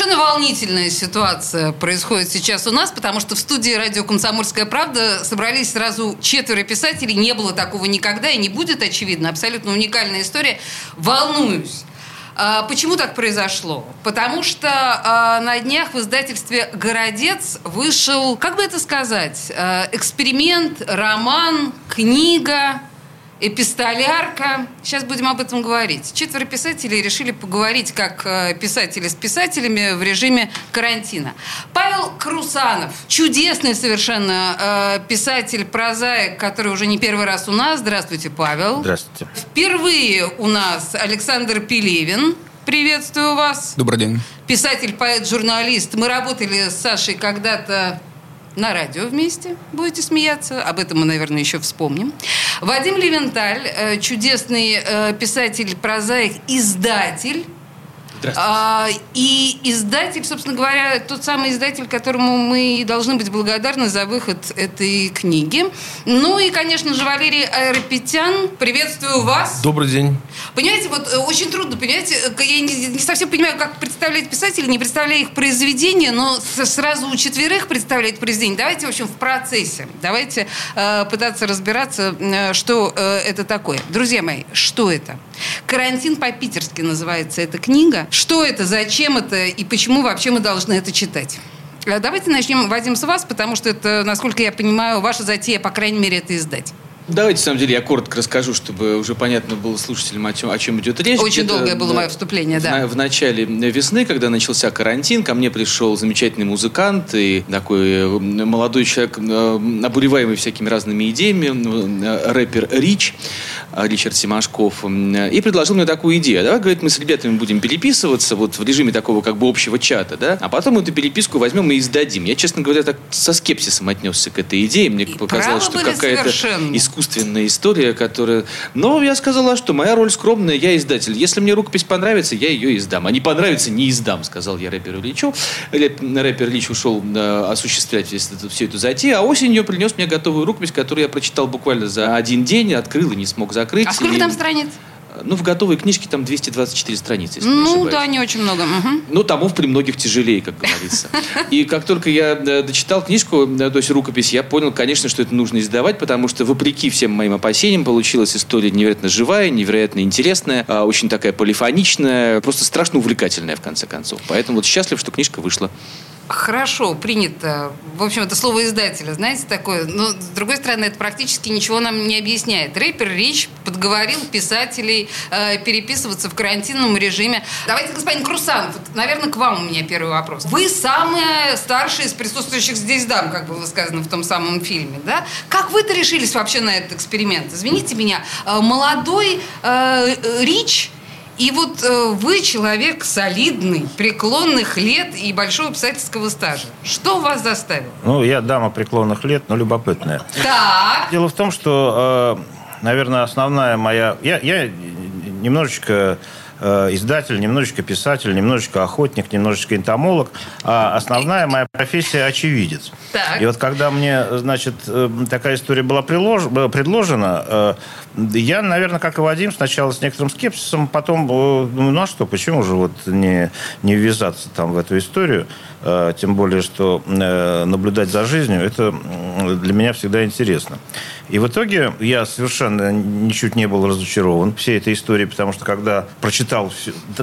Совершенно волнительная ситуация происходит сейчас у нас, потому что в студии радио «Комсомольская правда» собрались сразу четверо писателей. Не было такого никогда и не будет, очевидно. Абсолютно уникальная история. Волнуюсь. А, Почему так произошло? Потому что а, на днях в издательстве «Городец» вышел, как бы это сказать, а, эксперимент, роман, книга, эпистолярка. Сейчас будем об этом говорить. Четверо писателей решили поговорить как э, писатели с писателями в режиме карантина. Павел Крусанов, чудесный совершенно э, писатель, прозаик, который уже не первый раз у нас. Здравствуйте, Павел. Здравствуйте. Впервые у нас Александр Пелевин. Приветствую вас. Добрый день. Писатель, поэт, журналист. Мы работали с Сашей когда-то на радио вместе. Будете смеяться. Об этом мы, наверное, еще вспомним. Вадим Левенталь, э, чудесный э, писатель, прозаик, издатель. А, и издатель, собственно говоря, тот самый издатель, которому мы должны быть благодарны за выход этой книги. Ну и, конечно же, Валерий Аэропетян. Приветствую вас. Добрый день. Понимаете, вот э, очень трудно, понимаете, э, я не, не совсем понимаю, как представлять писателей, не представляя их произведения, но сразу у четверых представлять произведение. Давайте, в общем, в процессе. Давайте э, пытаться разбираться, э, что э, это такое. Друзья мои, что это? «Карантин по-питерски» называется эта книга. Что это, зачем это и почему вообще мы должны это читать? Э, Давайте начнем, Вадим, с вас, потому что это, насколько я понимаю, ваша затея, по крайней мере, это издать. Давайте, на самом деле, я коротко расскажу, чтобы уже понятно было слушателям, о чем, о чем идет речь. Очень Где-то, долгое было мое вступление, в да. на- В начале весны, когда начался карантин, ко мне пришел замечательный музыкант и такой э, молодой человек, э, обуреваемый всякими разными идеями, рэпер Рич, Ричард Симашков, э, и предложил мне такую идею. Давай, говорит, мы с ребятами будем переписываться вот в режиме такого как бы общего чата, да, а потом эту переписку возьмем и издадим. Я, честно говоря, так со скепсисом отнесся к этой идее. Мне И показалось, что какая-то искусственная история, которая... Но я сказала, что моя роль скромная, я издатель. Если мне рукопись понравится, я ее издам. А не понравится, не издам, сказал я рэперу. Рэп- Рэпер Ильич ушел э, осуществлять всю эту затею, а осенью принес мне готовую рукопись, которую я прочитал буквально за один день, открыл и не смог закрыть. А сколько И- там страниц? Ну, в готовой книжке там 224 страницы, не Ну ошибаюсь. да, не очень много. Мгм. Ну, томов при многих тяжелее, как говорится. И как только я э, дочитал книжку, э, то есть рукопись, я понял, конечно, что это нужно издавать, потому что, вопреки всем моим опасениям, получилась история невероятно живая, невероятно интересная, а, очень такая полифоничная, просто страшно увлекательная, в конце концов. Поэтому вот счастлив, что книжка вышла. Хорошо, принято. В общем, это слово издателя, знаете, такое. Но, с другой стороны, это практически ничего нам не объясняет. Рэпер Рич подговорил писателей э, переписываться в карантинном режиме. Давайте, господин Крусанов, вот, наверное, к вам у меня первый вопрос. Вы самая старшая из присутствующих здесь дам, как было сказано в том самом фильме, да? Как вы-то решились вообще на этот эксперимент? Извините меня, э, молодой э, Рич и вот э, вы человек солидный, преклонных лет и большого писательского стажа. Что вас заставило? Ну, я дама преклонных лет, но любопытная. Так. Дело в том, что, э, наверное, основная моя... Я, я немножечко издатель, немножечко писатель, немножечко охотник, немножечко энтомолог, а основная моя профессия очевидец. Так. И вот когда мне, значит, э, такая история была прилож- была предложена, э, я, наверное, как и Вадим, сначала с некоторым скепсисом, потом э, ну а что, почему же вот не, не ввязаться там в эту историю, Э, тем более, что э, наблюдать за жизнью, это для меня всегда интересно. И в итоге я совершенно ничуть не был разочарован всей этой историей, потому что когда прочитал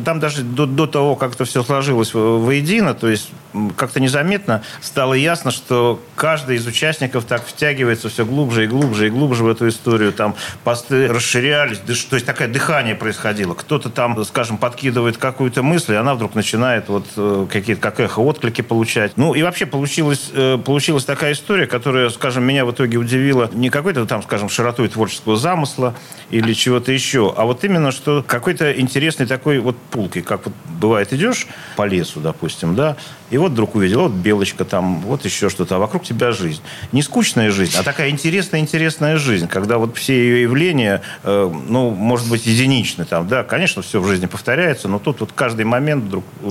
там даже до, до того, как это все сложилось во- воедино, то есть как-то незаметно стало ясно, что каждый из участников так втягивается все глубже и глубже и глубже в эту историю. Там посты расширялись, то есть такое дыхание происходило. Кто-то там, скажем, подкидывает какую-то мысль, и она вдруг начинает вот э, какие-то как эхо отклики получать. Ну и вообще получилась, э, получилась такая история, которая, скажем, меня в итоге удивила не какой-то там, скажем, широтой творческого замысла или чего-то еще, а вот именно, что какой-то интересный такой вот пулкой, как вот бывает, идешь по лесу, допустим, да, и вот вдруг увидел, вот белочка там, вот еще что-то, а вокруг тебя жизнь. Не скучная жизнь, а такая интересная-интересная жизнь, когда вот все ее явления, э, ну, может быть, единичны там, да, конечно, все в жизни повторяется, но тут вот каждый момент вдруг э,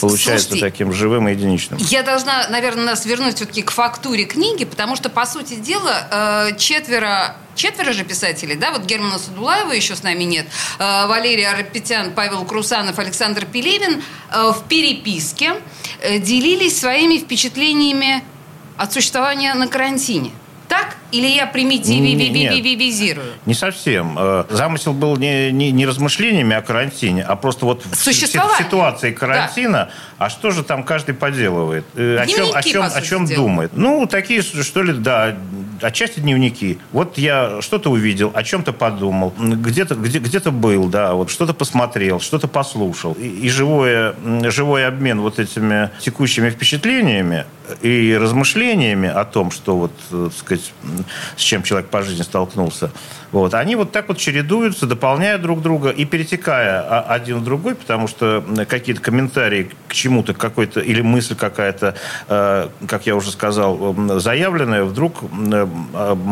получается Слушайте, таким живым и единичным. Я должна, наверное, нас вернуть все-таки к фактуре книги, потому что, по сути дела, э, четверо четверо же писателей, да, вот Германа Садулаева еще с нами нет, э, Валерий Арапетян, Павел Крусанов, Александр Пелевин э, в переписке э, делились своими впечатлениями от существования на карантине. Так? Или я примитивизирую? Не совсем. Э, Замысел был не, не, не размышлениями о карантине, а просто вот в ситуации карантина, а что же там каждый поделывает? Э, О чем, о Дневники, чем, о чем дела. думает? Ну, такие, что ли, да, отчасти дневники. Вот я что-то увидел, о чем-то подумал, где-то где, где-то был, да, вот что-то посмотрел, что-то послушал. И, и живое, живой обмен вот этими текущими впечатлениями и размышлениями о том, что вот, э, так сказать, с чем человек по жизни столкнулся, вот, они вот так вот чередуются, дополняя друг друга и перетекая а- один в другой, потому что какие-то комментарии к чему-то какой-то или мысль какая-то, э, как я уже сказал, заявленная, вдруг э,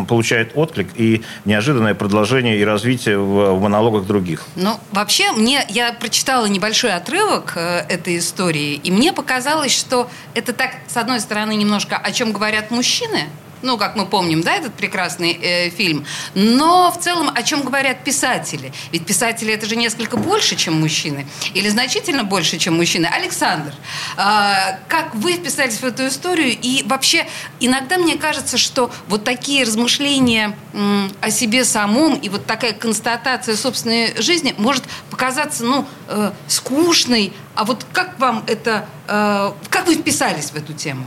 получает отклик и неожиданное продолжение и развитие в, в монологах других. Ну, вообще, мне я прочитала небольшой отрывок э, этой истории, и мне показалось, что это так, с одной стороны, немножко о чем говорят мужчины. Ну, как мы помним, да, этот прекрасный э, фильм. Но в целом о чем говорят писатели? Ведь писатели это же несколько больше, чем мужчины. Или значительно больше, чем мужчины. Александр, а, как вы вписались в эту историю? И вообще, иногда мне кажется, что вот такие размышления м, о себе самом и вот такая констатация собственной жизни может показаться, ну, э, скучной. А вот как вам это, э, как вы вписались в эту тему?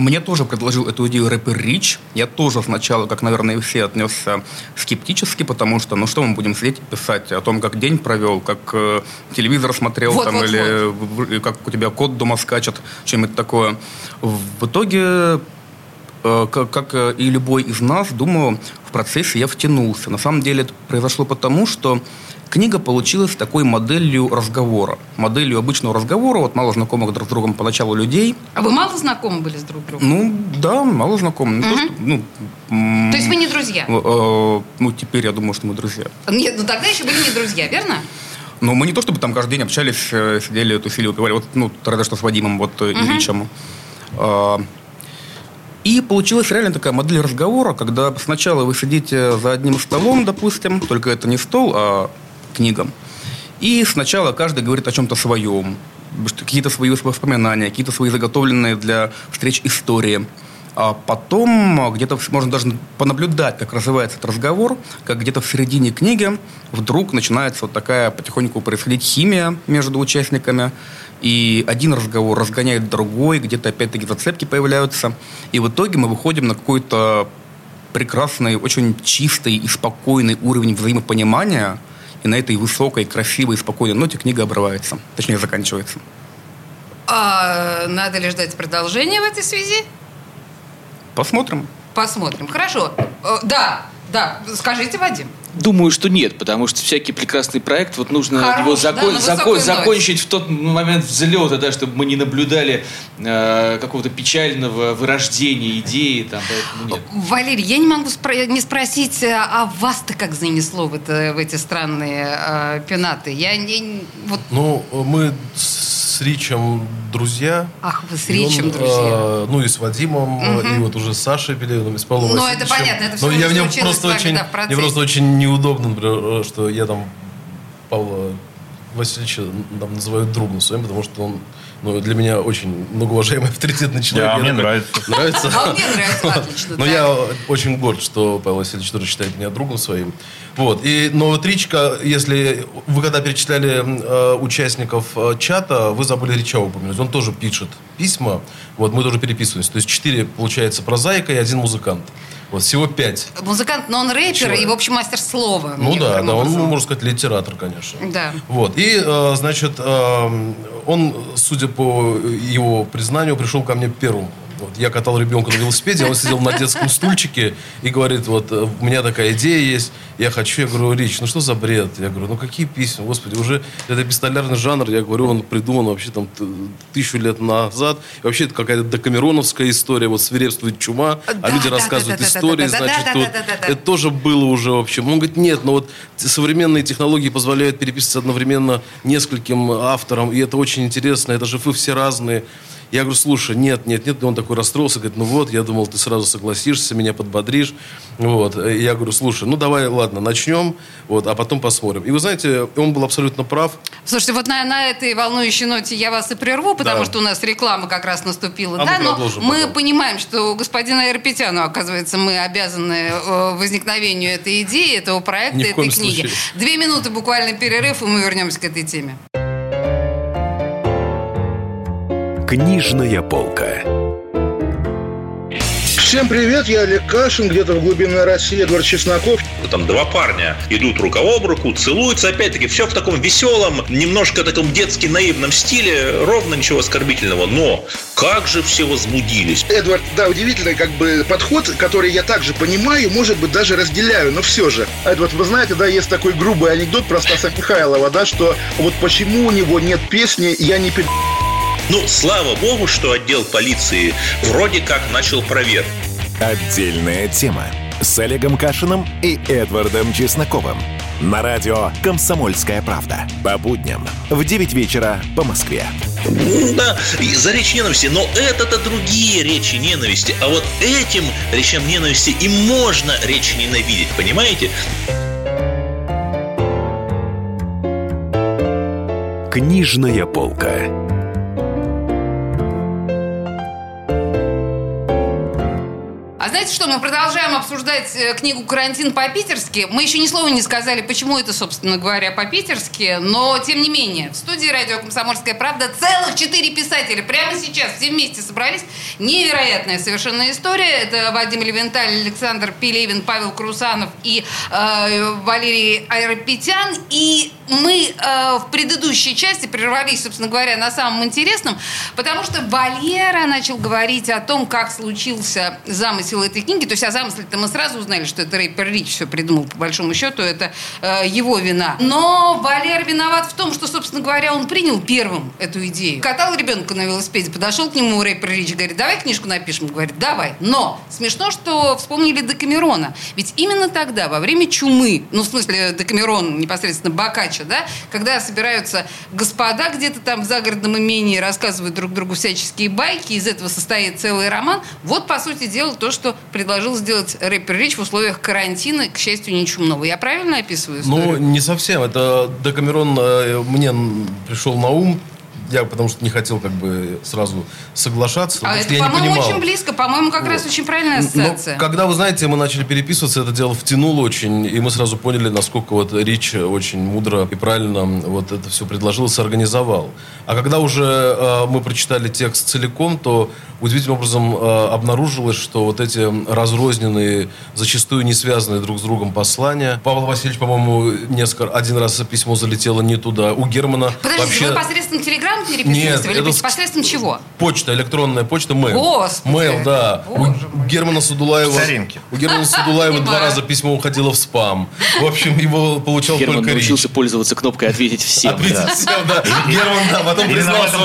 Мне тоже предложил эту идею рэпер Рич. Я тоже сначала, как, наверное, и все, отнесся скептически, потому что, ну что мы будем сидеть и писать о том, как день провел, как э, телевизор смотрел, Вот, там, вот, или в- и как у тебя кот дома скачет, чем-нибудь такое. В итоге э, как, как э, и любой из нас, думаю, в процессе я втянулся. На самом деле это произошло потому, что книга получилась такой моделью разговора. Моделью обычного разговора, вот мало знакомых друг с другом поначалу людей. А вы мало знакомы были с друг другом? Ну, да, мало знакомых. Не то, что, ну, То есть вы не друзья? э, э, ну, теперь я думаю, что мы друзья. Нет, ну тогда еще были не друзья, верно? Но мы не то, чтобы там каждый день общались, э, сидели, тусили, выпивали. Вот, ну, тогда что с Вадимом, вот, э, Ильичем. А, И получилась реально такая модель разговора, когда сначала вы сидите за одним столом, допустим, только это не стол, а книга. И сначала каждый говорит о чем-то своем, какие-то свои воспоминания, какие-то свои заготовленные для встреч истории. А потом где-то можно даже понаблюдать, как развивается этот разговор, как где-то в середине книги вдруг начинается вот такая потихоньку происходить химия между участниками, и один разговор разгоняет другой, где-то опять-таки зацепки появляются, и в итоге мы выходим на какой-то прекрасный, очень чистый и спокойный уровень взаимопонимания, и на этой высокой, красивой, спокойной ноте книга обрывается, точнее заканчивается. А надо ли ждать продолжения в этой связи? Посмотрим. Посмотрим. Хорошо. Э, Да, да. Скажите, Вадим. Думаю, что нет, потому что всякий прекрасный проект, вот нужно Хорош, его да, закон- на закон- закончить в тот момент взлета, да, чтобы мы не наблюдали э, какого-то печального вырождения идеи, там, поэтому нет. Валерий, я не могу спро- не спросить, э, а вас-то как занесло в, это, в эти странные э, пенаты? Я не... Вот, Ну, мы с с Ричем друзья. ах, вы с И он, Ричем, друзья. э, ну и с Вадимом, и вот уже с Сашей Пелевиным, и с Павлом Ну, это понятно, это Но всё я мне случилось просто очень, да, в мне просто очень неудобно, например, что я там Павла Васильевича там, называю другом своим, потому что он ну, для меня очень многоуважаемый, авторитетный человек. Да, мне такой, нравится. Нравится? А мне нравится, отлично. Но я очень горд, что Павел Васильевич тоже считает меня другом своим. Вот. И, но вот Ричка, если вы когда перечисляли э, участников э, чата, вы забыли Рича упомянуть. Он тоже пишет письма. Вот мы тоже переписываемся. То есть четыре, получается, прозаика и один музыкант. Вот всего пять. Музыкант, но он рэпер Человек. и, в общем, мастер слова. Ну да, да, он, образом. можно сказать, литератор, конечно. Да. Вот. И, э, значит, э, он, судя по его признанию, пришел ко мне первым Вот, я катал ребенка на велосипеде, он сидел на детском стульчике и говорит, вот, э, у меня такая идея есть, я хочу, я говорю, Рич, ну что за бред? Я говорю, ну какие письма, господи, уже это пистолярный жанр, я говорю, он придуман вообще там тысячу лет назад, и вообще это какая-то декамероновская история, вот свирепствует чума, а люди да, рассказывают да, истории, да, да, значит, да, да, вот да, да, да. это тоже было уже, в общем. Он говорит, нет, но вот современные технологии позволяют переписываться одновременно нескольким авторам, и это очень интересно, это же вы все разные. Я говорю, слушай, нет, нет, нет. И он такой расстроился, говорит, ну вот, я думал, ты сразу согласишься, меня подбодришь. Вот. И я говорю, слушай, ну давай, ладно, начнем, вот, а потом посмотрим. И вы знаете, он был абсолютно прав. Слушайте, вот на, на этой волнующей ноте я вас и прерву, потому Да. что у нас реклама как раз наступила. А да, мы но мы потом. понимаем, что у господина Айрапетяну, оказывается, мы обязаны э, возникновению этой идеи, этого проекта, этой книги. случае. Две минуты буквально перерыв, и мы вернемся к этой теме. Книжная полка. Всем привет, я Олег Кашин, где-то в глубинной России Эдвард Чесноков. Там два парня идут рука об руку, целуются. Опять-таки, все в таком веселом, немножко таком детски наивном стиле. Ровно ничего оскорбительного. Но как же все возбудились. Эдвард, да, удивительный как бы подход, который я также понимаю, может быть, даже разделяю, но все же. Эдвард, вы знаете, да, есть такой грубый анекдот про Стаса Михайлова, да, что вот почему у него нет песни «Я не пи***». Ну, слава богу, что отдел полиции вроде как начал проверку. Отдельная тема с Олегом Кашиным и Эдвардом Чесноковым. На радио «Комсомольская правда». По будням в 9 вечера по Москве. Да, и за речь ненависти, но это-то другие речи ненависти. А вот этим речам ненависти и можно речь ненавидеть, понимаете? Книжная полка. Знаете что, мы продолжаем обсуждать э, книгу «Карантин по-питерски». Мы еще ни слова не сказали, почему это, собственно говоря, по-питерски, но, тем не менее, в студии радио «Комсомольская правда» целых четыре писателя прямо сейчас все вместе собрались. Невероятная совершенно история. Это Вадим Левенталь, Александр Пелевин, Павел Крусанов и э, Валерий Айропетян. И мы э, в предыдущей части прервались, собственно говоря, на самом интересном, потому что Валера начал говорить о том, как случился замысел этой книги. То есть о замысле-то мы сразу узнали, что это рэпер Рич все придумал, по большому счету, это э, его вина. Но Валер виноват в том, что, собственно говоря, он принял первым эту идею. Катал ребенка на велосипеде, подошел к нему рэпер Рич, говорит, давай книжку напишем. Говорит, давай. Но смешно, что вспомнили Декамерона. Ведь именно тогда, во время чумы, ну, в смысле, Декамерон, непосредственно Бокаччо, да, когда собираются господа где-то там в загородном имении, рассказывают друг другу всяческие байки, из этого состоит целый роман. Вот, по сути дела, то, что предложил сделать рэпер Рич в условиях карантина, к счастью, не чумного. Я правильно описываю Ну, историю? не совсем. Это Декамерон э, мне пришел на ум. Я потому что не хотел как бы сразу соглашаться, а это, по-моему, очень близко. По-моему, как раз очень правильная Ну, ассоциация. когда, вы знаете, мы начали переписываться, это дело втянуло очень, и мы сразу поняли, насколько вот Рич очень мудро и правильно вот это все предложил и сорганизовал. А когда уже э, мы прочитали текст целиком, то удивительным образом э, обнаружилось, что вот эти разрозненные, зачастую не связанные друг с другом послания. Павел Васильевич, по-моему, несколько, один раз письмо залетело не туда. У Германа Подождите, вообще... вы посредством Телеграма переписывались? Нет, Или это посредством чего? Почта, электронная почта, mail. Господи. Mail, да. Боже У Германа Садулаева... Соринки. У Германа Садулаева два раза письмо уходило в спам. В общем, его получал Герман только Рич. научился пользоваться кнопкой «Ответить всем». Ответить да. всем, да. Герман, да, потом признался,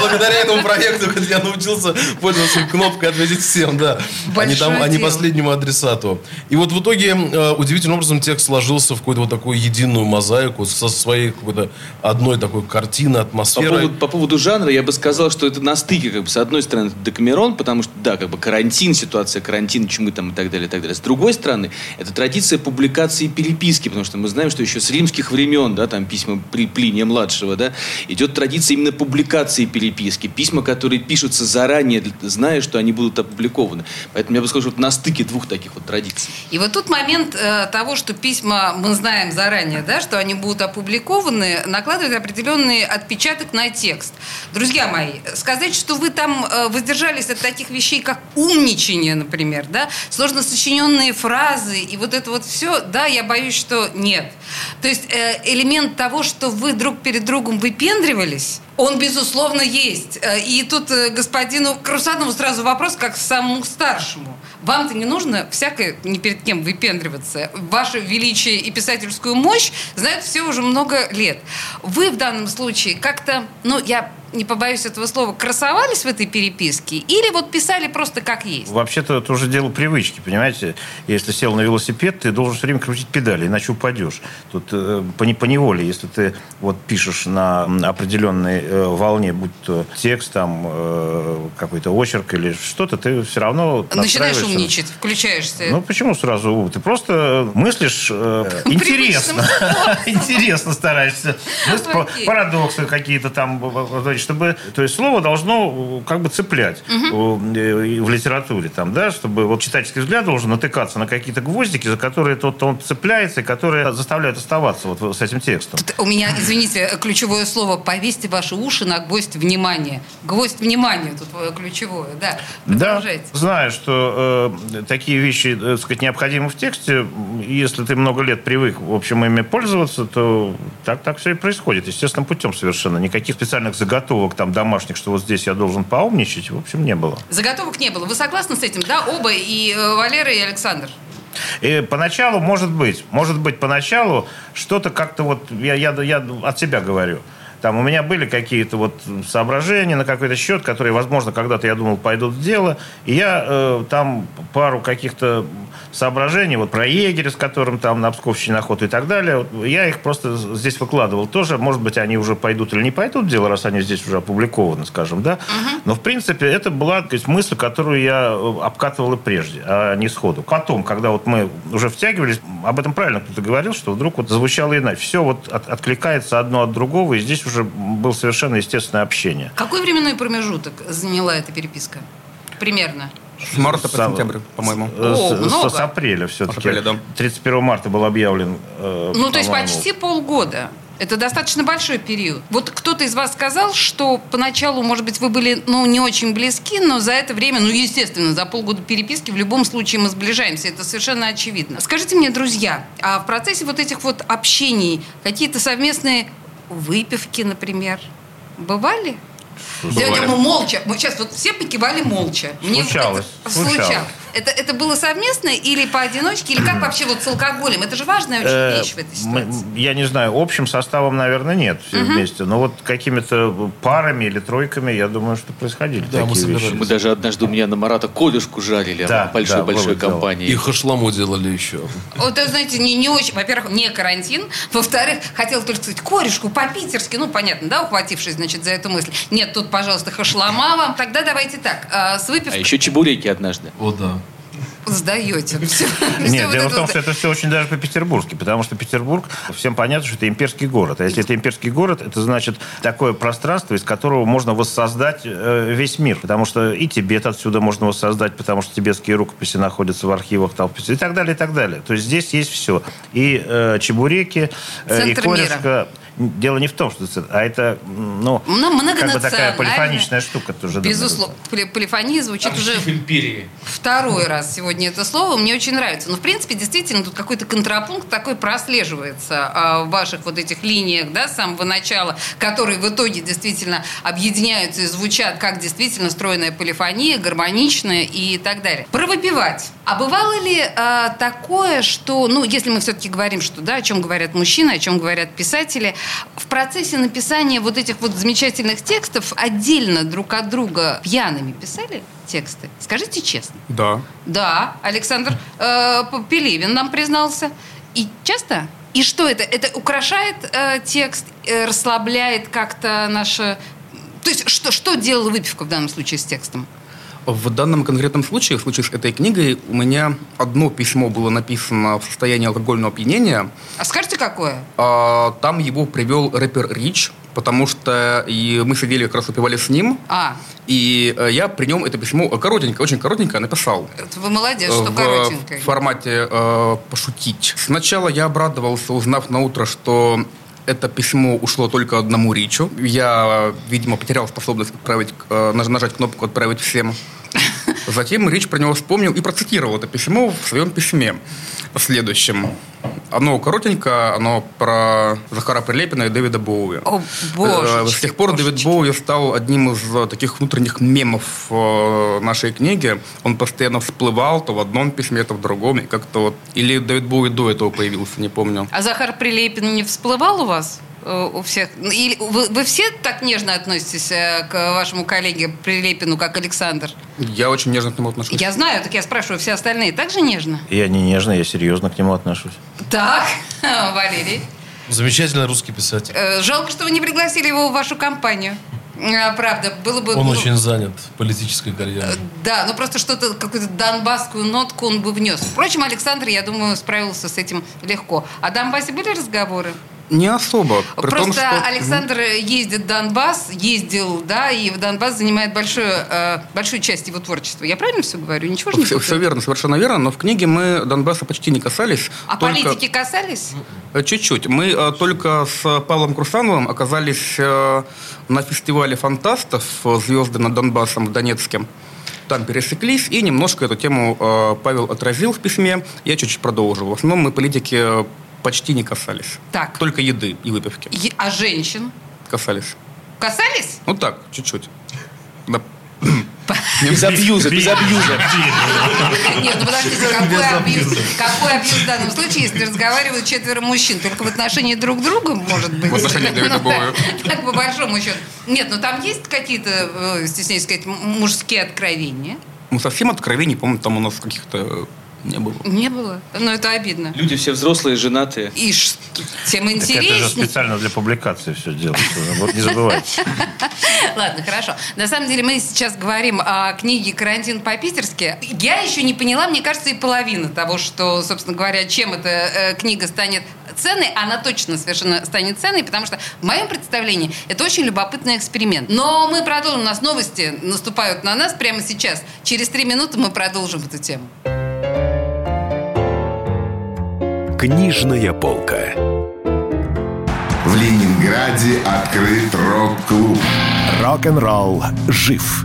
благодаря этому проекту я научился пользоваться кнопкой «Ответить всем», да. А не, там, дело. последнему адресату. И вот в итоге э, удивительным образом текст сложился в какую-то вот такую единую мозаику со своей какой-то одной такой картины, По атмосферой. Поводу, по поводу жанра я бы сказал, что это на стыке, как бы, с одной стороны, это Декамерон, потому что, да, как бы карантин, ситуация карантин, чумы там и так далее, и так далее. С другой стороны, это традиция публикации переписки, потому что мы знаем, что еще с римских времен, да, там письма при Плиния младшего, да, идет традиция именно публикации переписки. Письма, которые пишутся заранее, зная, что они будут опубликованы. Поэтому я бы сказал, что это на стыке двух таких вот традиций. И вот тут момент э, того, что письма мы знаем заранее, да, что они будут опубликованы, накладывает определенный отпечаток на текст. Друзья мои, сказать, что вы там э, воздержались от таких вещей, как умничание, например, да, сложно сочиненные фразы и вот это вот все, да, я боюсь, что нет. То есть э, элемент того, что вы друг перед другом выпендривались, Он, безусловно, есть. Э, и тут э, господину Крусанову сразу вопрос, как самому старшему. Вам-то не нужно всякое ни перед кем выпендриваться. Ваше величие и писательскую мощь знают все уже много лет. Вы в данном случае как-то, ну, я не побоюсь этого слова, красовались в этой переписке или вот писали просто как есть? Вообще-то это уже дело привычки, понимаете? Если сел на велосипед, ты должен все время крутить педали, иначе упадешь. Тут э, по, по неволе, если ты вот пишешь на определенной э, волне, будь то текст, там, э, какой-то очерк или что-то, ты все равно Начинаешь умничать, включаешься. Ну, почему сразу? Ты просто мыслишь э, интересно. Интересно стараешься. Парадоксы какие-то там чтобы, то есть слово должно э, как бы цеплять угу. в литературе, там, да, чтобы вот читательский взгляд должен натыкаться на какие-то гвоздики, за которые тот он цепляется, и которые заставляют оставаться вот с этим текстом. Тут у меня, извините, ключевое слово «повесьте ваши уши на гвоздь внимания». Гвоздь внимания тут ключевое, да. Да, знаю, что э, такие вещи, так сказать, необходимы в тексте. Если ты много лет привык, в общем, ими пользоваться, то так, так все и происходит. Естественным путем совершенно. Никаких специальных заготовок заготовок там домашних, что вот здесь я должен поумничать, в общем, не было. Заготовок не было. Вы согласны с этим, да? Оба, и э, Валера, и Александр? И поначалу, может быть, может быть, поначалу что-то как-то вот, я, я, я от себя говорю, там у меня были какие-то вот соображения на какой-то счет, которые, возможно, когда-то я думал пойдут в дело. И я э, там пару каких-то соображений, вот про егеря, с которым там на Псковщине охоту и так далее, я их просто здесь выкладывал тоже. Может быть, они уже пойдут или не пойдут в дело, раз они здесь уже опубликованы, скажем, да. Угу. Но, в принципе, это была то есть, мысль, которую я э, обкатывал и прежде, а не сходу. Потом, когда вот мы уже втягивались, об этом правильно кто-то говорил, что вдруг вот звучало иначе. Все вот от, откликается одно от другого, и здесь уже было совершенно естественное общение. Какой временной промежуток заняла эта переписка? Примерно. С марта по сентябрь, по-моему. С, О, с, с апреля все-таки. Апреля, да. 31 марта был объявлен. Э, ну, то есть почти полгода. Это достаточно большой период. Вот кто-то из вас сказал, что поначалу, может быть, вы были, ну, не очень близки, но за это время, ну, естественно, за полгода переписки в любом случае мы сближаемся. Это совершенно очевидно. Скажите мне, друзья, а в процессе вот этих вот общений какие-то совместные выпивки, например, бывали? Бывали. Дядя, мы молча. Мы сейчас вот все покивали молча. Мне случалось. Это, случалось. Это, это было совместно или поодиночке? Или как вообще вот с алкоголем? Это же важная очень э, вещь в этой ситуации. Я не знаю, общим составом, наверное, нет все вместе. Но вот какими-то парами или тройками, я думаю, что происходили да, такие мы вещи. Мы даже однажды у меня на Марата колюшку жарили. Да, большой-большой да, компании. И хашламу делали еще. Вот, знаете, не, не очень. Во-первых, не карантин. Во-вторых, хотел только сказать, корешку по-питерски. Ну, понятно, да, ухватившись, значит, за эту мысль. Нет, тут, пожалуйста, хашлама вам. Тогда давайте так. Э, с выпивкой... А еще чебуреки однажды. О, да сдаете. Все, Нет, дело в том, что это все очень даже по-петербургски, потому что Петербург, всем понятно, что это имперский город. А если это имперский город, это значит такое пространство, из которого можно воссоздать э, весь мир. Потому что и Тибет отсюда можно воссоздать, потому что тибетские рукописи находятся в архивах там, и так далее, и так далее. То есть здесь есть все. И э, чебуреки, э, и корешка. Мира. Дело не в том, что это, а это, ну, ну как бы такая полифоничная штука тоже. Безусловно. Полифония звучит уже империи. второй раз сегодня это слово. Мне очень нравится. Но, в принципе, действительно, тут какой-то контрапункт такой прослеживается а, в ваших вот этих линиях, да, с самого начала, которые в итоге действительно объединяются и звучат как действительно стройная полифония, гармоничная и так далее. Про выпивать. А бывало ли а, такое, что, ну, если мы все-таки говорим, что, да, о чем говорят мужчины, о чем говорят писатели, в процессе написания вот этих вот замечательных текстов отдельно друг от друга пьяными писали тексты? Скажите честно. Да. Да, Александр э, Пелевин нам признался. И часто? И что это? Это украшает э, текст, э, расслабляет как-то наше... То есть что, что делала выпивка в данном случае с текстом? В данном конкретном случае, в случае с этой книгой, у меня одно письмо было написано в состоянии алкогольного опьянения. А скажите, какое? А, там его привел рэпер Рич, потому что и мы сидели, как раз выпивали с ним. А. И э, я при нем это письмо коротенькое, очень коротенькое написал. Это вы молодец, что коротенькое. В формате э, пошутить. Сначала я обрадовался, узнав на утро, что это письмо ушло только одному Ричу. Я, видимо, потерял способность отправить, э, нажать кнопку «Отправить всем». Затем Рич про него вспомнил и процитировал это письмо в своем письме следующем. Оно коротенько, оно про Захара Прилепина и Дэвида Боуи. О, Э, божечки, С тех пор Дэвид. Боуи стал одним из э, таких внутренних мемов э, нашей книги. Он постоянно всплывал то в одном письме, то в другом. И как-то вот... Или Дэвид Боуи до этого появился, не помню. А Захар Прилепин не всплывал у вас? Э, У всех? Или вы, вы все так нежно относитесь э, к вашему коллеге Прилепину, как Александр? Я очень нежно к нему отношусь. Я знаю, так я спрашиваю, все остальные также нежно? Я не нежно, я серьезно к нему отношусь. Так, Валерий. Замечательный русский писатель. Э, Жалко, что вы не пригласили его в вашу компанию. А, Правда, было бы... Он ну, очень занят политической карьерой. Да, ну просто что-то, какую-то донбасскую нотку он бы внес. Впрочем, Александр, я думаю, справился с этим легко. О Донбассе были разговоры? Не особо. При Просто том, что... Александр ездит в Донбасс, ездил, да, и в Донбасс занимает большую, э, большую часть его творчества. Я правильно все говорю? Ничего же не Все, верно, совершенно верно, но в книге мы Донбасса почти не касались. А только- политики касались? Э, Чуть-чуть. Мы э, только с Павлом Крусановым оказались э, на фестивале фантастов «Звезды над Донбассом» в Донецке. Там пересеклись, и немножко эту тему э, Павел отразил в письме. Я чуть-чуть продолжил. В основном мы политики э, почти не касались. Так. Только еды и выпивки Е- А женщин? касались. Касались? Ну так, чуть-чуть. Да. Без абьюза, без абьюза. Нет, ну подождите, какой абьюз? Какой абьюз в данном случае, если разговаривают четверо мужчин? Только в отношении друг друга, может быть? В отношении Дэвида Ну, да, Боуи. Так, по большому счету. Нет, ну там есть какие-то, э, стесняюсь сказать, мужские откровения? Мы совсем откровений, помню, там у нас каких-то не было. Не было. Но это обидно. Люди все взрослые, женатые. И ш- тем Так это же интереснее. специально для публикации все делается. Вот не забывайте. Ладно, хорошо. На самом деле мы сейчас говорим о книге «Карантин по-питерски». Я еще не поняла, мне кажется, и половина того, что, собственно говоря, чем эта э, книга станет ценной. Она точно совершенно станет ценной, потому что в моем представлении это очень любопытный эксперимент. Но мы продолжим. У нас новости наступают на нас прямо сейчас. Через три минуты мы продолжим эту тему. Книжная полка. В Ленинграде открыт рок-клуб. Рок-н-ролл жив.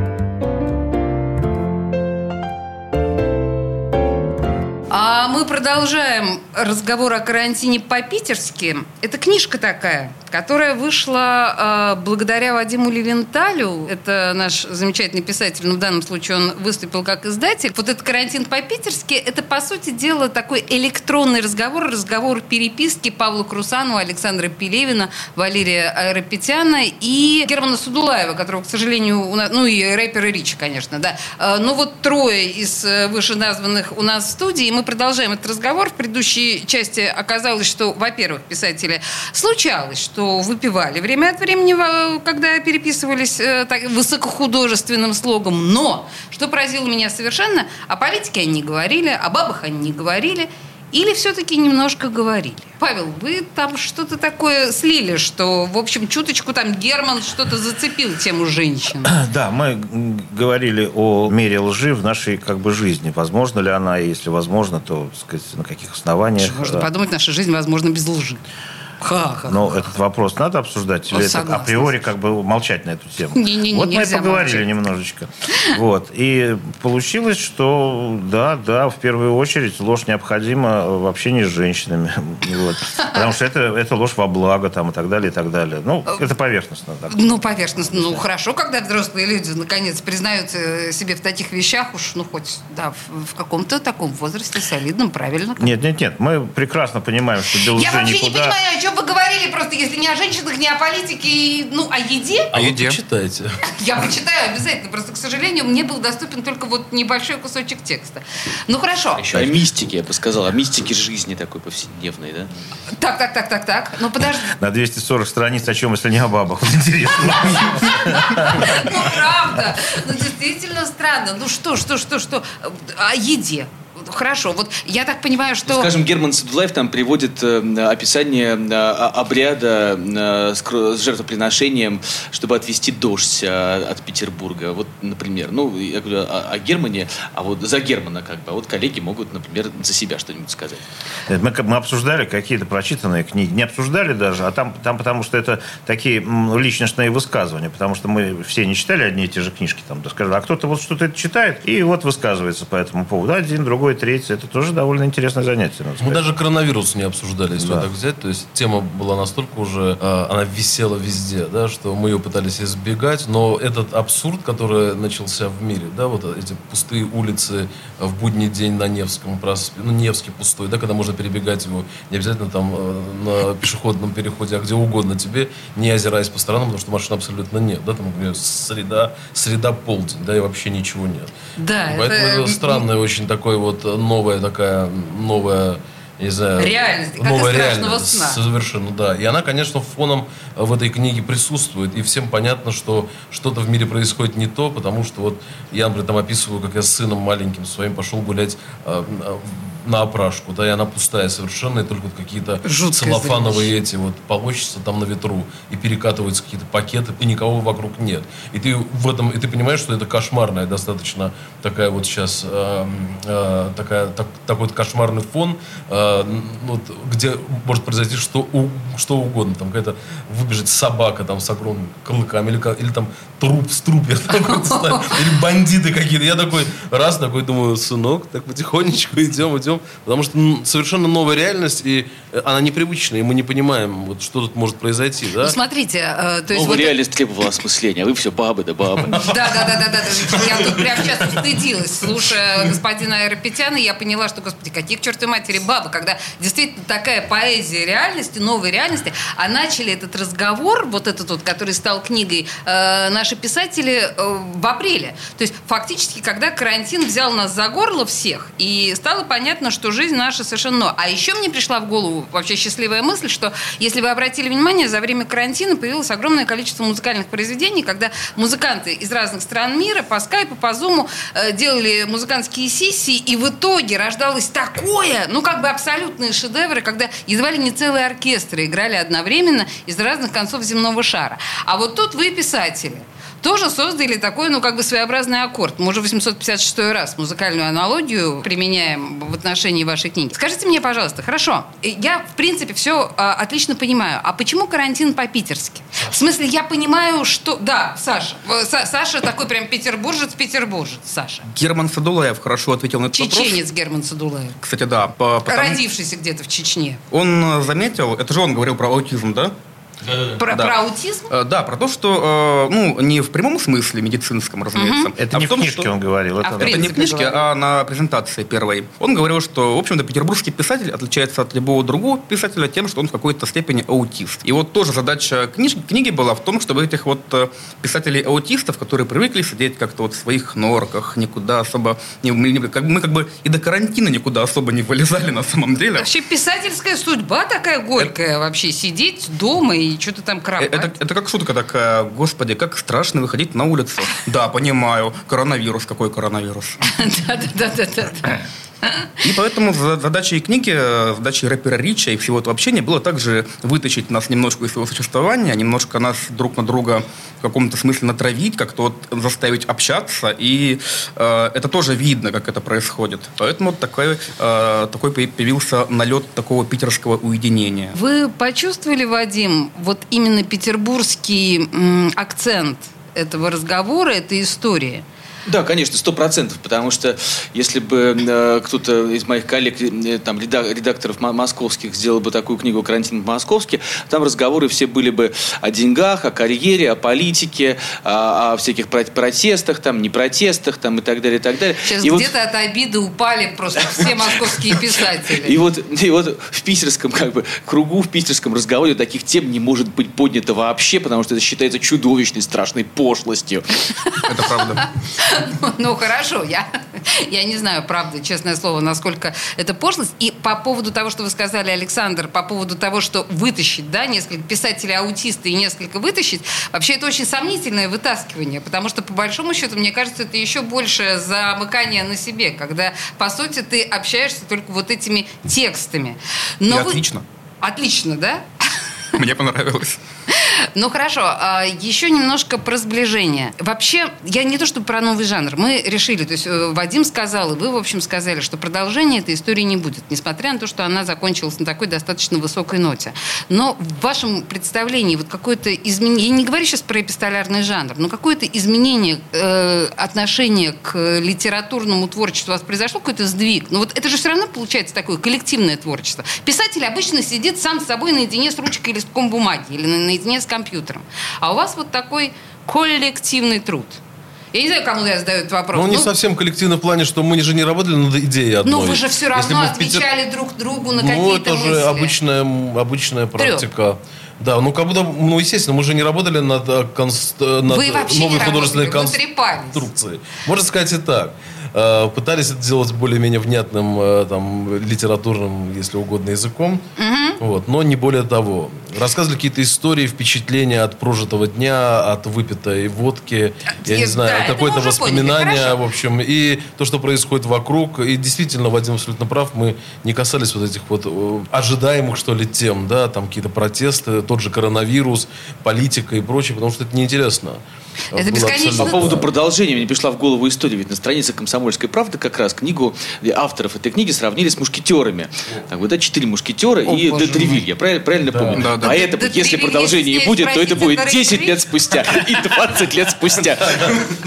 А мы продолжаем разговор о карантине по-питерски. Это книжка такая, которая вышла э, благодаря Вадиму Левенталю. Это наш замечательный писатель, но в данном случае он выступил как издатель. Вот этот карантин по-питерски, это, по сути дела, такой электронный разговор, разговор переписки Павла Крусанова, Александра Пелевина, Валерия Айрапетяна и Германа Судулаева, которого, к сожалению, у нас, ну и рэпера Ричи, конечно, да. Э, Ну вот трое из э, вышеназванных у нас в студии, и мы продолжаем этот разговор. В предыдущей части оказалось, что, во-первых, писатели случалось, что выпивали время от времени, когда переписывались э, так, высокохудожественным слогом, но, что поразило меня совершенно, о политике они не говорили, о бабах они не говорили, или все-таки немножко говорили? Павел, вы там что-то такое слили, что, в общем, чуточку там Герман что-то зацепил тему женщин. Да, мы говорили о мере лжи в нашей как бы жизни. Возможно ли она, и если возможно, то, так сказать, на каких основаниях. Можно Да. подумать, наша жизнь, возможно, без лжи. Ха-ха. Но этот вопрос надо обсуждать? Или это априори как бы молчать на эту тему? Вот мы и поговорили молчать. немножечко. Вот. И получилось, что да, да, в первую очередь ложь необходима в общении с женщинами. Вот. Потому что это, это ложь во благо там, и так далее, и так далее. Ну, это поверхностно. Так. Ну, поверхностно. Ну, хорошо, когда взрослые люди, наконец, признаются себе в таких вещах, уж, ну, хоть, да, в, в каком-то таком возрасте, солидном, правильно. Нет, нет, нет. Мы прекрасно понимаем, что без Я лжи вообще не никуда. понимаю, о чем чем вы говорили просто, если не о женщинах, не о политике, и, ну, о еде? А еде. читайте. Я почитаю обязательно. Просто, к сожалению, мне был доступен только вот небольшой кусочек текста. Ну, хорошо. Еще о мистике, я бы сказал, о мистике жизни такой повседневной, да? Так, так, так, так, так. Ну, подожди. На 240 страниц о чем, если не о бабах? Интересно. Ну, правда. Ну, действительно странно. Ну, что, что, что, что? О еде. Хорошо, вот я так понимаю, что... Скажем, Герман Садулаев там приводит э, описание э, обряда э, с, жертвоприношением, чтобы отвести дождь э, от Петербурга. Вот, например. Ну, я говорю о, о Германе, а вот за Германа как бы. А вот коллеги могут, например, за себя что-нибудь сказать. Мы, мы обсуждали какие-то прочитанные книги. Не обсуждали даже, а там, там потому что это такие личностные высказывания. Потому что мы все не читали одни и те же книжки. Там, да, скажем, а кто-то вот что-то читает и вот высказывается по этому поводу. Один, другой, третий. Это тоже довольно интересное занятие. Мы даже коронавирус не обсуждали, если Да. так взять. То есть тема была настолько уже, э, она висела везде, да, что мы ее пытались избегать. Но этот абсурд, который начался в мире, да, вот эти пустые улицы в будний день на Невском проспекте, ну, Невский пустой, да, когда можно перебегать его не обязательно там э, на пешеходном переходе, а где угодно тебе, не озираясь по сторонам, потому что машин абсолютно нет, да, там, например, среда, среда полдень, да, и вообще ничего нет. Да, Поэтому это- это странная очень такой вот э, новая такая, новая, не знаю... Реальность, как новая реальность. сна. Совершенно, да. И она, конечно, фоном в этой книге присутствует. И всем понятно, что что-то в мире происходит не то, потому что вот я, например, там описываю, как я с сыном маленьким своим пошел гулять э, э, на опрашку, да, и она пустая совершенно, и только вот какие-то целлофановые эти вот полощутся там на ветру, и перекатываются какие-то пакеты, и никого вокруг нет. И ты в этом, и ты понимаешь, что это кошмарная достаточно такая вот сейчас э, э, такая, так- такой вот кошмарный фон, э, вот, где может произойти что, у- что угодно. Там какая-то выбежит собака там с огромными клыками, или, или там труп с трупер, или бандиты какие-то. Я такой раз такой думаю, сынок, так потихонечку идем, идем, потому что совершенно новая реальность, и э, она непривычная, и мы не понимаем, вот, что тут может произойти. Да? Ну, смотрите, э, то есть... Новая вот- реальность требовала осмысления, а вы все бабы да бабы. Да, да, да, да, да. да. Я тут прям сейчас устыдилась, слушая господина Аэропетяна, я поняла, что, господи, какие к чертовой матери бабы, когда действительно такая поэзия реальности, новой реальности, а начали этот разговор, вот этот вот, который стал книгой, э, наши писатели э, в апреле. То есть фактически, когда карантин взял нас за горло всех, и стало понятно, что жизнь наша совершенно... А еще мне пришла в голову вообще счастливая мысль, что, если вы обратили внимание, за время карантина появилось огромное количество музыкальных произведений, когда музыканты из разных стран мира по скайпу, по зуму э, делали музыкантские сессии, и в итоге рождалось такое, ну, как бы абсолютные шедевры, когда едва ли не целые оркестры играли одновременно из разных концов земного шара. А вот тут вы, писатели, тоже создали такой, ну, как бы своеобразный аккорд. Мы уже 856 раз музыкальную аналогию применяем в отношении вашей книги. Скажите мне, пожалуйста, хорошо, я, в принципе, все отлично понимаю. А почему карантин по-питерски? В смысле, я понимаю, что... Да, Саша. В- Са- Саша такой прям петербуржец, петербуржец. Саша. Герман Садулаев хорошо ответил на этот вопрос. Чеченец Герман Садулаев. Кстати, да. по- потому- Родившийся где-то в Чечне. Он э, заметил, это же он говорил про аутизм, да? Про, Да. про аутизм? Э, Да, про то, что, э, ну, не в прямом смысле медицинском, разумеется. Мгм. Это а не в том, книжке что- он говорил. А Это, Это не в книжке, говорил. а на презентации первой. Он говорил, что, в общем-то, петербургский писатель отличается от любого другого писателя тем, что он в какой-то степени аутист. И вот тоже задача книжки, книги была в том, чтобы этих вот э, писателей-аутистов, которые привыкли сидеть как-то вот в своих норках, никуда особо... Не, мы, как, бы- мы как бы и до карантина никуда особо не вылезали на самом деле. Вообще писательская судьба такая горькая вообще. Сидеть дома и что-то там Э, кропать. Это, это как шутка такая, господи, как страшно выходить на улицу. Да, понимаю, коронавирус, какой коронавирус. Да-да-да-да-да. И поэтому за- задачей книги, э, задачей рэпера Рича и всего этого общения было также вытащить нас немножко из своего существования, немножко нас друг на друга в каком-то смысле натравить, как-то вот заставить общаться. И э, это тоже видно, как это происходит. Поэтому вот такой, э, такой появился налет такого питерского уединения. Вы почувствовали, Вадим, вот именно петербургский м, акцент этого разговора, этой истории? Да, конечно, сто процентов, потому что если бы э, кто-то из моих коллег, э, там, реда- редакторов мо- московских сделал бы такую книгу «Карантин по-московски», там разговоры все были бы о деньгах, о карьере, о политике, о, о всяких про- протестах, там, не протестах, там, и так далее, и так далее. Сейчас И вот- где-то от обиды упали просто все московские писатели. И вот, и вот в питерском как бы кругу, в питерском разговоре таких тем не может быть поднято вообще, потому что это считается чудовищной, страшной пошлостью. Это правда. Ну, хорошо, я, я не знаю, правда, честное слово, насколько это пошлость. И по поводу того, что вы сказали, Александр, по поводу того, что вытащить, да, несколько писателей-аутисты и несколько вытащить, вообще это очень сомнительное вытаскивание, потому что, по большому счету, мне кажется, это еще больше замыкание на себе, когда, по сути, ты общаешься только вот этими текстами. И вы- отлично. Отлично, да? Мне понравилось. Ну хорошо, а, еще немножко про сближение. Вообще, я не то чтобы про новый жанр. Мы решили, то есть э, Вадим сказал, и вы, в общем, сказали, что продолжения этой истории не будет, несмотря на то, что она закончилась на такой достаточно высокой ноте. Но в вашем представлении вот какое-то изменение, я не говорю сейчас про эпистолярный жанр, но какое-то изменение э, отношения к литературному творчеству у вас произошло, какой-то сдвиг. Но вот это же все равно получается такое коллективное творчество. Писатель обычно сидит сам с собой наедине с ручкой и листком бумаги или на- наедине с компьютером. А у вас вот такой коллективный труд. Я не знаю, кому я задаю этот вопрос. Ну, не совсем коллективно в плане, что мы же не работали над идеей одной. ну, вы же все равно в Питер- отвечали друг другу на Ну, какие-то это же мысли. обычная, обычная практика. Да, ну как будто, ну естественно, мы же не работали над, э, конст- э, над Вы вообще новой не художественной работали, конструкцией. Можно сказать и так. Э, Пытались это сделать более-менее внятным, э, там, литературным, если угодно, языком. Вот, но не более того. Рассказывали какие-то истории, впечатления от прожитого дня, от выпитой водки, я не Э, знаю, да, какое-то поняли, воспоминание, в общем, и то, что происходит вокруг. И действительно, Вадим абсолютно прав, мы не касались вот этих вот э, ожидаемых, что ли, тем, да, там какие-то протесты, тот же коронавирус, политика и прочее, потому что это неинтересно. Это Было бесконечно абсолютно- По поводу продолжения мне пришла в голову история. Ведь на странице «Комсомольской правды» как раз книгу э, авторов этой книги сравнили с мушкетерами. Так вот, да, четыре мушкетера О, и боже де Тревиль. Я правильно, правильно помню? Да, да. Поэтому, если Тревиль, продолжение если и будет, то это будет про 10 Тревиль. лет спустя и 20 лет спустя.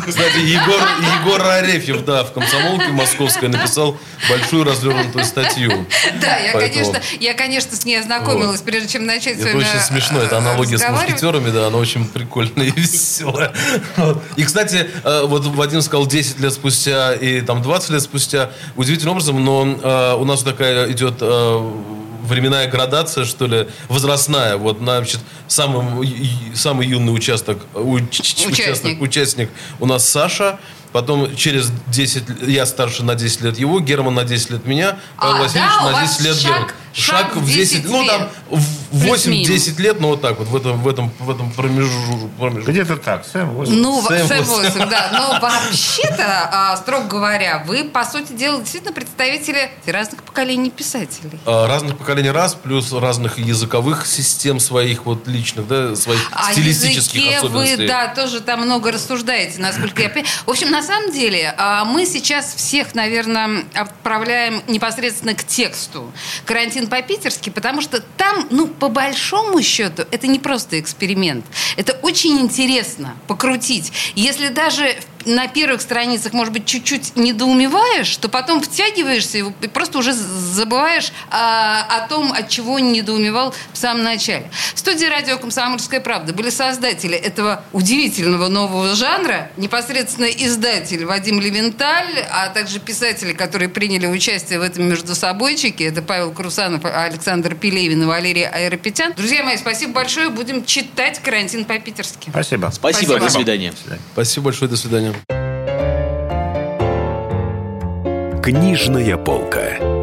Кстати, Егор, Егор Арефьев, да, в «Комсомолке» московской написал большую развернутую статью. Да, я, Поэтому- конечно, я, конечно, с ней ознакомилась, прежде чем начать с Это вами очень смешно, это э, аналогия с мушкетерами, да, она очень прикольная и веселая. И, кстати, э, вот Вадим сказал 10 лет спустя и там 20 лет спустя, удивительным образом, но э, у нас такая идет э, временная градация, что ли, возрастная. Вот, значит, самый, самый юный участок, у- ч- ч- Участник. участник у нас Саша, Потом через 10 лет, я старше на 10 лет его, Герман на 10 лет меня, Павел А, Васильевич да, на вас 10 лет шаг- Герман. Шаг в в 10, 10 ну там лет. в Плюс-минус. 8-10 лет, но вот так вот, в этом, в этом, в этом промежу- промежутке. Где-то так, Сэм. вот. Ну, в- Сэм Сэм восемь. 8, да. Но вообще-то, а, строго говоря, вы, по сути дела, действительно представители разных поколений писателей. А, Разных поколений раз, плюс разных языковых систем своих вот личных, да, своих О стилистических языке особенностей. вы, да, тоже там много рассуждаете, насколько я понимаю. В общем, на самом деле, а, мы сейчас всех, наверное, отправляем непосредственно к тексту. Карантин по-питерски, потому что там, ну, по большому счету, это не просто эксперимент. Это очень интересно покрутить. Если даже на первых страницах, может быть, чуть-чуть недоумеваешь, то потом втягиваешься и просто уже забываешь а, о том, от чего недоумевал в самом начале. В студии радио «Комсомольская правда» были создатели этого удивительного нового жанра, непосредственно издатель Вадим Левенталь, а также писатели, которые приняли участие в этом междусобойчике. Это Павел Крусанов, Александр Пелевин и Валерий Аэропетян. Друзья мои, спасибо большое. Будем читать «Карантин по-питерски». Спасибо. Спасибо, Спасибо. до свидания. Спасибо большое, до свидания. Книжная полка.